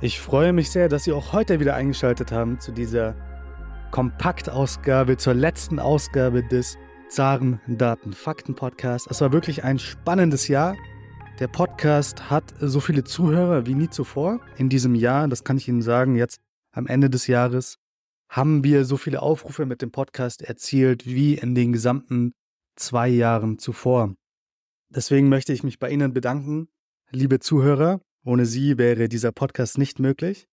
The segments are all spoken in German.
Ich freue mich sehr, dass Sie auch heute wieder eingeschaltet haben zu dieser Kompaktausgabe, zur letzten Ausgabe des Zaren Daten Fakten Podcast. Es war wirklich ein spannendes Jahr. Der Podcast hat so viele Zuhörer wie nie zuvor in diesem Jahr. Das kann ich Ihnen sagen. Jetzt am Ende des Jahres haben wir so viele Aufrufe mit dem Podcast erzielt wie in den gesamten zwei Jahren zuvor. Deswegen möchte ich mich bei Ihnen bedanken, liebe Zuhörer. Ohne Sie wäre dieser Podcast nicht möglich.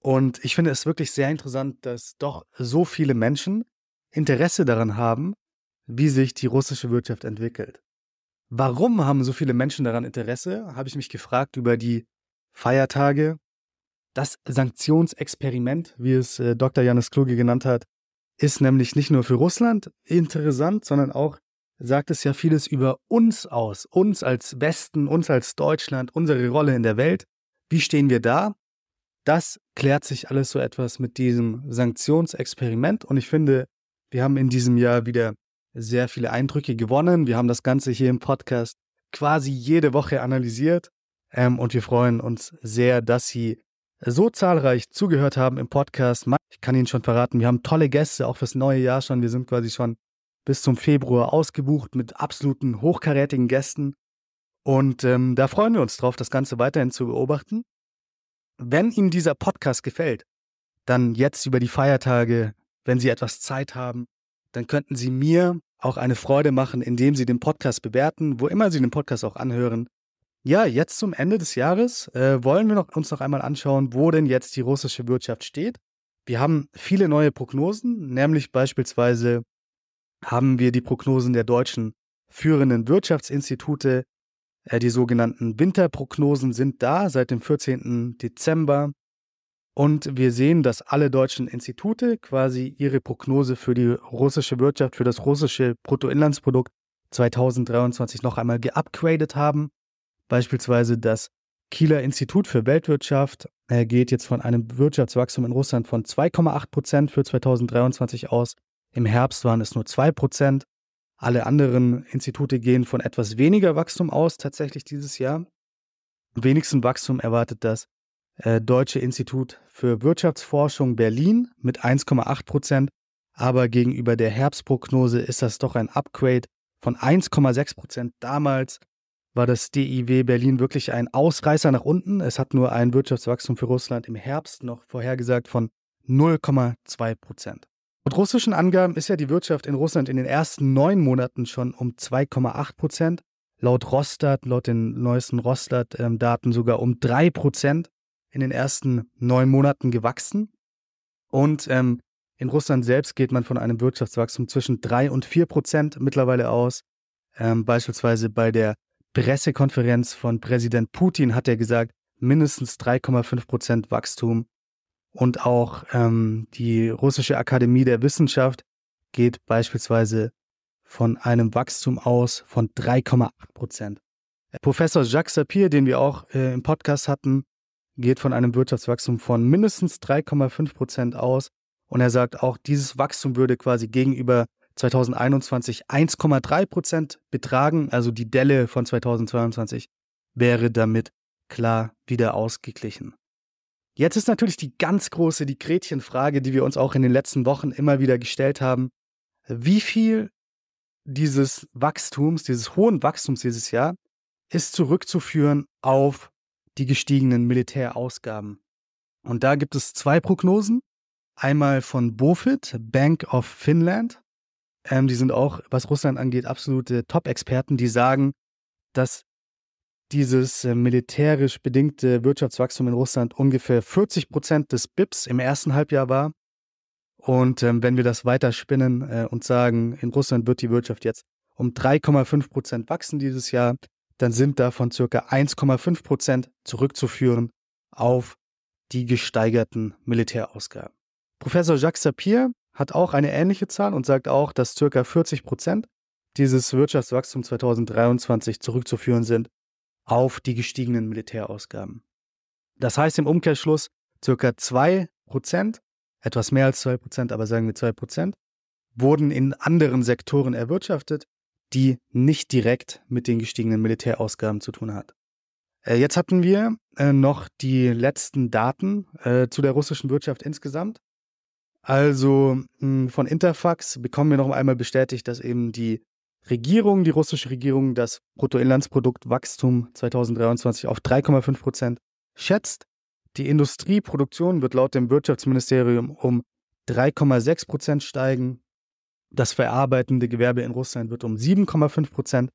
Und ich finde es wirklich sehr interessant, dass doch so viele Menschen Interesse daran haben, wie sich die russische Wirtschaft entwickelt. Warum haben so viele Menschen daran Interesse, habe ich mich gefragt über die Feiertage. Das Sanktionsexperiment, wie es äh, Dr. Janis Kluge genannt hat, ist nämlich nicht nur für Russland interessant, sondern auch sagt es ja vieles über uns aus, uns als Westen, uns als Deutschland, unsere Rolle in der Welt. Wie stehen wir da? Das klärt sich alles so etwas mit diesem Sanktionsexperiment und ich finde, wir haben in diesem Jahr wieder sehr viele Eindrücke gewonnen. Wir haben das Ganze hier im Podcast quasi jede Woche analysiert ähm, und wir freuen uns sehr, dass Sie so zahlreich zugehört haben im Podcast. Ich kann Ihnen schon verraten, wir haben tolle Gäste, auch fürs neue Jahr schon. Wir sind quasi schon bis zum Februar ausgebucht mit absoluten hochkarätigen Gästen. Und ähm, da freuen wir uns drauf, das Ganze weiterhin zu beobachten. Wenn Ihnen dieser Podcast gefällt, dann jetzt über die Feiertage, wenn Sie etwas Zeit haben, dann könnten Sie mir auch eine Freude machen, indem Sie den Podcast bewerten, wo immer Sie den Podcast auch anhören. Ja, jetzt zum Ende des Jahres äh, wollen wir noch, uns noch einmal anschauen, wo denn jetzt die russische Wirtschaft steht. Wir haben viele neue Prognosen, nämlich beispielsweise haben wir die Prognosen der deutschen führenden Wirtschaftsinstitute. Äh, die sogenannten Winterprognosen sind da seit dem 14. Dezember. Und wir sehen, dass alle deutschen Institute quasi ihre Prognose für die russische Wirtschaft, für das russische Bruttoinlandsprodukt 2023 noch einmal geupgradet haben. Beispielsweise das Kieler Institut für Weltwirtschaft äh, geht jetzt von einem Wirtschaftswachstum in Russland von 2,8 Prozent für 2023 aus im Herbst waren es nur 2%. Alle anderen Institute gehen von etwas weniger Wachstum aus, tatsächlich dieses Jahr. Am wenigsten Wachstum erwartet das äh, Deutsche Institut für Wirtschaftsforschung Berlin mit 1,8% Aber gegenüber der Herbstprognose ist das doch ein Upgrade von 1,6% Damals war das DIW Berlin wirklich ein Ausreißer nach unten. Es hat nur ein Wirtschaftswachstum für Russland im Herbst noch vorhergesagt von 0,2 Prozent. Laut russischen Angaben ist ja die Wirtschaft in Russland in den ersten neun Monaten schon um 2,8 Prozent, laut Rostat, laut den neuesten Rostat-Daten sogar um 3 Prozent in den ersten neun Monaten gewachsen. Und ähm, in Russland selbst geht man von einem Wirtschaftswachstum zwischen 3 und 4 Prozent mittlerweile aus. Ähm, beispielsweise bei der Pressekonferenz von Präsident Putin hat er gesagt, mindestens 3,5 Prozent Wachstum und auch ähm, die russische Akademie der Wissenschaft geht beispielsweise von einem Wachstum aus von 3,8 Prozent. Professor Jacques Sapir, den wir auch äh, im Podcast hatten, geht von einem Wirtschaftswachstum von mindestens 3,5 Prozent aus. Und er sagt auch, dieses Wachstum würde quasi gegenüber 2021 1,3 Prozent betragen. Also die Delle von 2022 wäre damit klar wieder ausgeglichen. Jetzt ist natürlich die ganz große, die Gretchenfrage, die wir uns auch in den letzten Wochen immer wieder gestellt haben. Wie viel dieses Wachstums, dieses hohen Wachstums dieses Jahr, ist zurückzuführen auf die gestiegenen Militärausgaben? Und da gibt es zwei Prognosen. Einmal von BOFIT, Bank of Finland. Ähm, die sind auch, was Russland angeht, absolute Top-Experten, die sagen, dass dieses äh, militärisch bedingte Wirtschaftswachstum in Russland ungefähr 40 Prozent des BIPs im ersten Halbjahr war. Und ähm, wenn wir das weiter spinnen äh, und sagen, in Russland wird die Wirtschaft jetzt um 3,5 Prozent wachsen dieses Jahr, dann sind davon circa 1,5 Prozent zurückzuführen auf die gesteigerten Militärausgaben. Professor Jacques Sapir hat auch eine ähnliche Zahl und sagt auch, dass circa 40 Prozent dieses Wirtschaftswachstums 2023 zurückzuführen sind auf die gestiegenen Militärausgaben. Das heißt im Umkehrschluss, circa 2%, etwas mehr als 2%, aber sagen wir 2%, wurden in anderen Sektoren erwirtschaftet, die nicht direkt mit den gestiegenen Militärausgaben zu tun hat. Äh, jetzt hatten wir äh, noch die letzten Daten äh, zu der russischen Wirtschaft insgesamt. Also hm, von Interfax bekommen wir noch einmal bestätigt, dass eben die Regierung, die russische Regierung, das Bruttoinlandsproduktwachstum 2023 auf 3,5 Prozent schätzt. Die Industrieproduktion wird laut dem Wirtschaftsministerium um 3,6 Prozent steigen. Das verarbeitende Gewerbe in Russland wird um 7,5 Prozent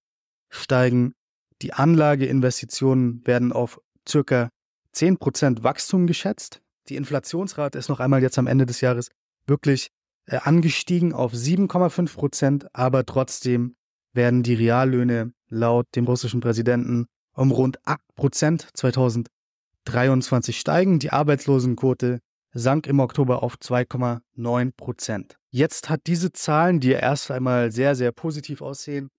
steigen. Die Anlageinvestitionen werden auf circa 10 Prozent Wachstum geschätzt. Die Inflationsrate ist noch einmal jetzt am Ende des Jahres wirklich äh, angestiegen auf 7,5 Prozent, aber trotzdem werden die Reallöhne laut dem russischen Präsidenten um rund 8 Prozent 2023 steigen. Die Arbeitslosenquote sank im Oktober auf 2,9 Prozent. Jetzt hat diese Zahlen, die erst einmal sehr, sehr positiv aussehen,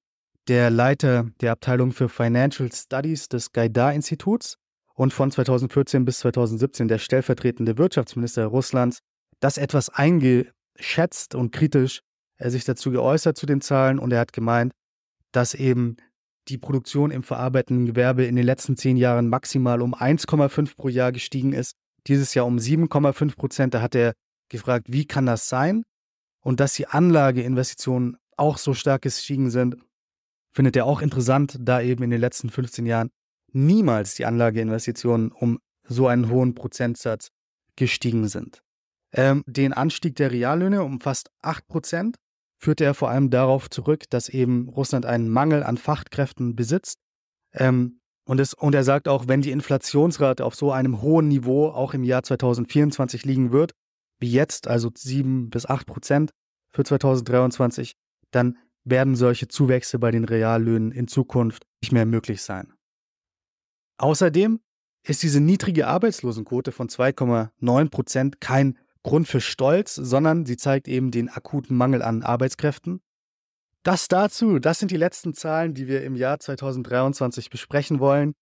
der Leiter der Abteilung für Financial Studies des Gaidar-Instituts und von 2014 bis 2017 der stellvertretende Wirtschaftsminister Russlands, das etwas eingeschätzt und kritisch er sich dazu geäußert zu den Zahlen und er hat gemeint, dass eben die Produktion im verarbeitenden Gewerbe in den letzten zehn Jahren maximal um 1,5 pro Jahr gestiegen ist. Dieses Jahr um 7,5 Prozent. Da hat er gefragt, wie kann das sein? Und dass die Anlageinvestitionen auch so stark gestiegen sind, findet er auch interessant, da eben in den letzten 15 Jahren niemals die Anlageinvestitionen um so einen hohen Prozentsatz gestiegen sind. Ähm, den Anstieg der Reallöhne um fast 8 Prozent führte er vor allem darauf zurück, dass eben Russland einen Mangel an Fachkräften besitzt. Ähm, und, es, und er sagt auch, wenn die Inflationsrate auf so einem hohen Niveau auch im Jahr 2024 liegen wird, wie jetzt, also 7 bis 8 Prozent für 2023, dann werden solche Zuwächse bei den Reallöhnen in Zukunft nicht mehr möglich sein. Außerdem ist diese niedrige Arbeitslosenquote von 2,9 Prozent kein Grund für Stolz, sondern sie zeigt eben den akuten Mangel an Arbeitskräften. Das dazu, das sind die letzten Zahlen, die wir im Jahr 2023 besprechen wollen.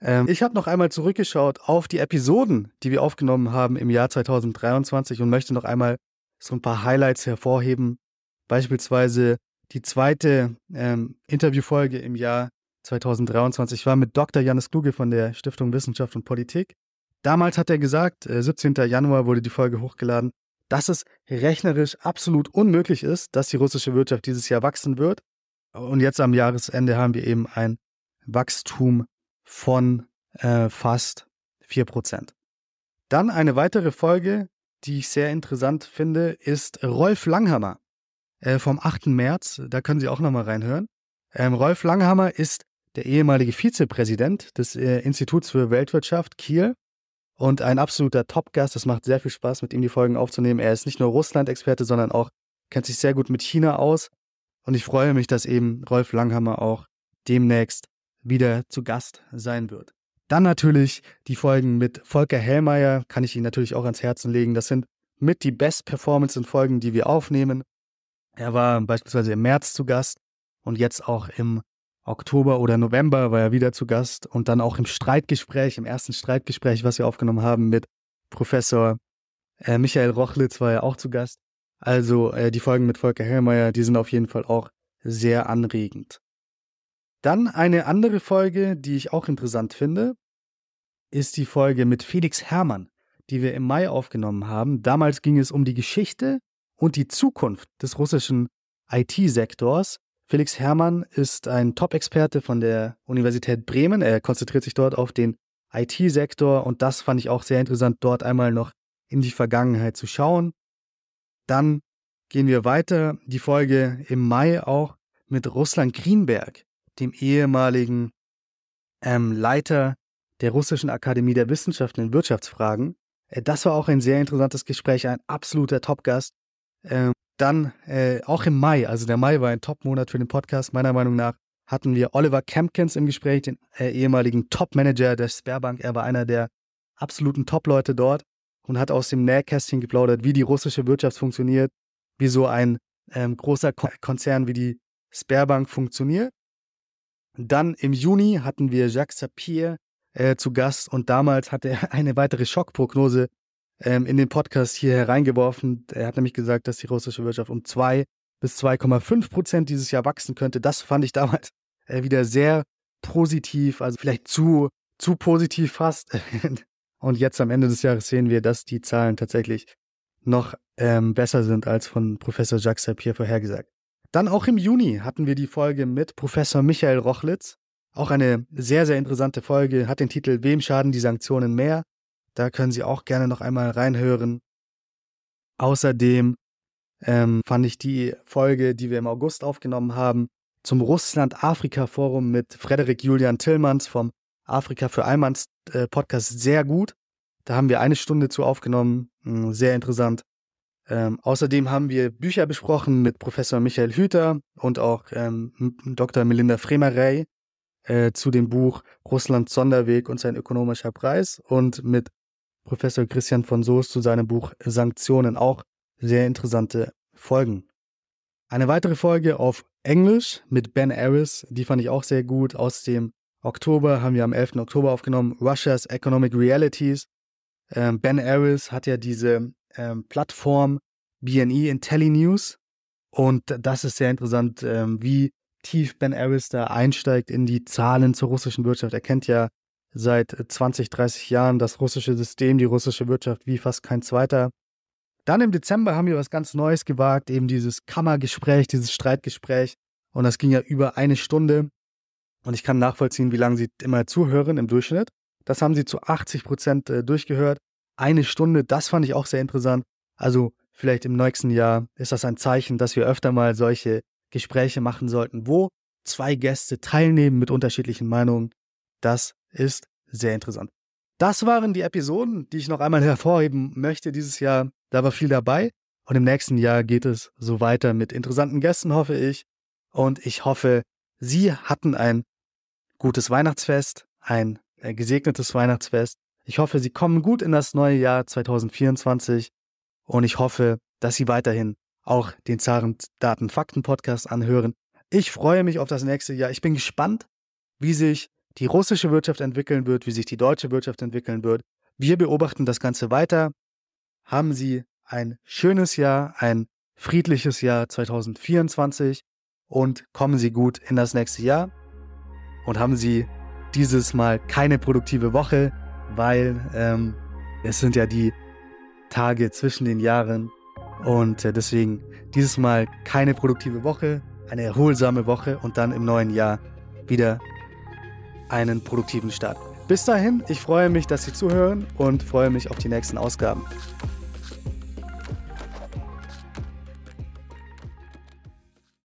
Ähm, ich habe noch einmal zurückgeschaut auf die Episoden, die wir aufgenommen haben im Jahr 2023 und möchte noch einmal so ein paar Highlights hervorheben. Beispielsweise die zweite ähm, Interviewfolge im Jahr 2023 war mit Dr. Janis Kluge von der Stiftung Wissenschaft und Politik. Damals hat er gesagt, 17. Äh, Januar wurde die Folge hochgeladen, dass es rechnerisch absolut unmöglich ist, dass die russische Wirtschaft dieses Jahr wachsen wird. Und jetzt am Jahresende haben wir eben ein Wachstum von äh, fast 4%. Dann eine weitere Folge, die ich sehr interessant finde, ist Rolf Langhammer äh, vom 8. März. Da können Sie auch nochmal reinhören. Ähm, Rolf Langhammer ist der ehemalige Vizepräsident des äh, Instituts für Weltwirtschaft Kiel und ein absoluter Top-Gast. Es macht sehr viel Spaß, mit ihm die Folgen aufzunehmen. Er ist nicht nur Russland-Experte, sondern auch kennt sich sehr gut mit China aus. Und ich freue mich, dass eben Rolf Langhammer auch demnächst wieder zu Gast sein wird. Dann natürlich die Folgen mit Volker Hellmeier, kann ich Ihnen natürlich auch ans Herzen legen. Das sind mit die Best Performance Folgen, die wir aufnehmen. Er war beispielsweise im März zu Gast und jetzt auch im Oktober oder November war er wieder zu Gast und dann auch im Streitgespräch, im ersten Streitgespräch, was wir aufgenommen haben mit Professor äh, Michael Rochlitz, war er auch zu Gast. Also äh, die Folgen mit Volker Hellmeier, die sind auf jeden Fall auch sehr anregend. Dann eine andere Folge, die ich auch interessant finde, ist die Folge mit Felix Herrmann, die wir im Mai aufgenommen haben. Damals ging es um die Geschichte und die Zukunft des russischen IT-Sektors Felix Herrmann ist ein Top-Experte von der Universität Bremen. Er konzentriert sich dort auf den IT-Sektor und das fand ich auch sehr interessant, dort einmal noch in die Vergangenheit zu schauen. Dann gehen wir weiter. Die Folge im Mai auch mit Russland Greenberg, dem ehemaligen ähm, Leiter der Russischen Akademie der Wissenschaften in Wirtschaftsfragen. Äh, das war auch ein sehr interessantes Gespräch, ein absoluter Top-Gast. Ähm, dann äh, auch im Mai, also der Mai war ein Top-Monat für den Podcast, meiner Meinung nach, hatten wir Oliver Kempkins im Gespräch, den äh, ehemaligen Top-Manager der Sperrbank. Er war einer der absoluten Top-Leute dort und hat aus dem Nähkästchen geplaudert, wie die russische Wirtschaft funktioniert, wie so ein ähm, großer Ko Konzern wie die Sperrbank funktioniert. Dann im Juni hatten wir Jacques Sapir äh, zu Gast und damals hat er eine weitere Schockprognose ähm, in den Podcast hier hereingeworfen. Er hat nämlich gesagt, dass die russische Wirtschaft um 2 bis 2,5 Prozent dieses Jahr wachsen könnte. Das fand ich damals äh, wieder sehr positiv, also vielleicht zu zu positiv fast. Und jetzt am Ende des Jahres sehen wir, dass die Zahlen tatsächlich noch ähm, besser sind als von Professor Jacques Sapir vorhergesagt. Dann auch im Juni hatten wir die Folge mit Professor Michael Rochlitz. Auch eine sehr, sehr interessante Folge, hat den Titel Wem schaden die Sanktionen mehr? Da können Sie auch gerne noch einmal reinhören. Außerdem ähm, fand ich die Folge, die wir im August aufgenommen haben, zum Russland-Afrika-Forum mit Frederik Julian Tillmanns vom Afrika für Allmanns äh, Podcast sehr gut. Da haben wir eine Stunde zu aufgenommen. Hm, sehr interessant. Ähm, außerdem haben wir Bücher besprochen mit Professor Michael Hüter und auch ähm, Dr. Melinda Fremerey äh, zu dem Buch Russlands Sonderweg und sein ökonomischer Preis und mit Professor Christian von Soos zu seinem Buch Sanktionen auch sehr interessante Folgen. Eine weitere Folge auf Englisch mit Ben Aris, die fand ich auch sehr gut. Aus dem Oktober haben wir am 11. Oktober aufgenommen, Russia's Economic Realities. Ähm, ben Aris hat ja diese ähm, Plattform BNE IntelliNews und das ist sehr interessant, ähm, wie tief Ben Aris da einsteigt in die Zahlen zur russischen Wirtschaft. Er kennt ja seit 20, 30 Jahren das russische System, die russische Wirtschaft wie fast kein zweiter. Dann im Dezember haben wir was ganz Neues gewagt, eben dieses Kammergespräch, dieses Streitgespräch. Und das ging ja über eine Stunde. Und ich kann nachvollziehen, wie lange Sie immer zuhören im Durchschnitt. Das haben Sie zu 80 Prozent äh, durchgehört. Eine Stunde, das fand ich auch sehr interessant. Also vielleicht im nächsten Jahr ist das ein Zeichen, dass wir öfter mal solche Gespräche machen sollten, wo zwei Gäste teilnehmen mit unterschiedlichen Meinungen. Das ist sehr interessant. Das waren die Episoden, die ich noch einmal hervorheben möchte dieses Jahr. Da war viel dabei. Und im nächsten Jahr geht es so weiter mit interessanten Gästen, hoffe ich. Und ich hoffe, Sie hatten ein gutes Weihnachtsfest, ein äh, gesegnetes Weihnachtsfest. Ich hoffe, Sie kommen gut in das neue Jahr 2024. Und ich hoffe, dass Sie weiterhin auch den Zaren Daten Fakten Podcast anhören. Ich freue mich auf das nächste Jahr. Ich bin gespannt, wie sich die russische Wirtschaft entwickeln wird, wie sich die deutsche Wirtschaft entwickeln wird. Wir beobachten das Ganze weiter. Haben Sie ein schönes Jahr, ein friedliches Jahr 2024 und kommen Sie gut in das nächste Jahr. Und haben Sie dieses Mal keine produktive Woche, weil ähm, es sind ja die Tage zwischen den Jahren. Und äh, deswegen dieses Mal keine produktive Woche, eine erholsame Woche und dann im neuen Jahr wieder einen produktiven Start. Bis dahin, ich freue mich, dass Sie zuhören und freue mich auf die nächsten Ausgaben.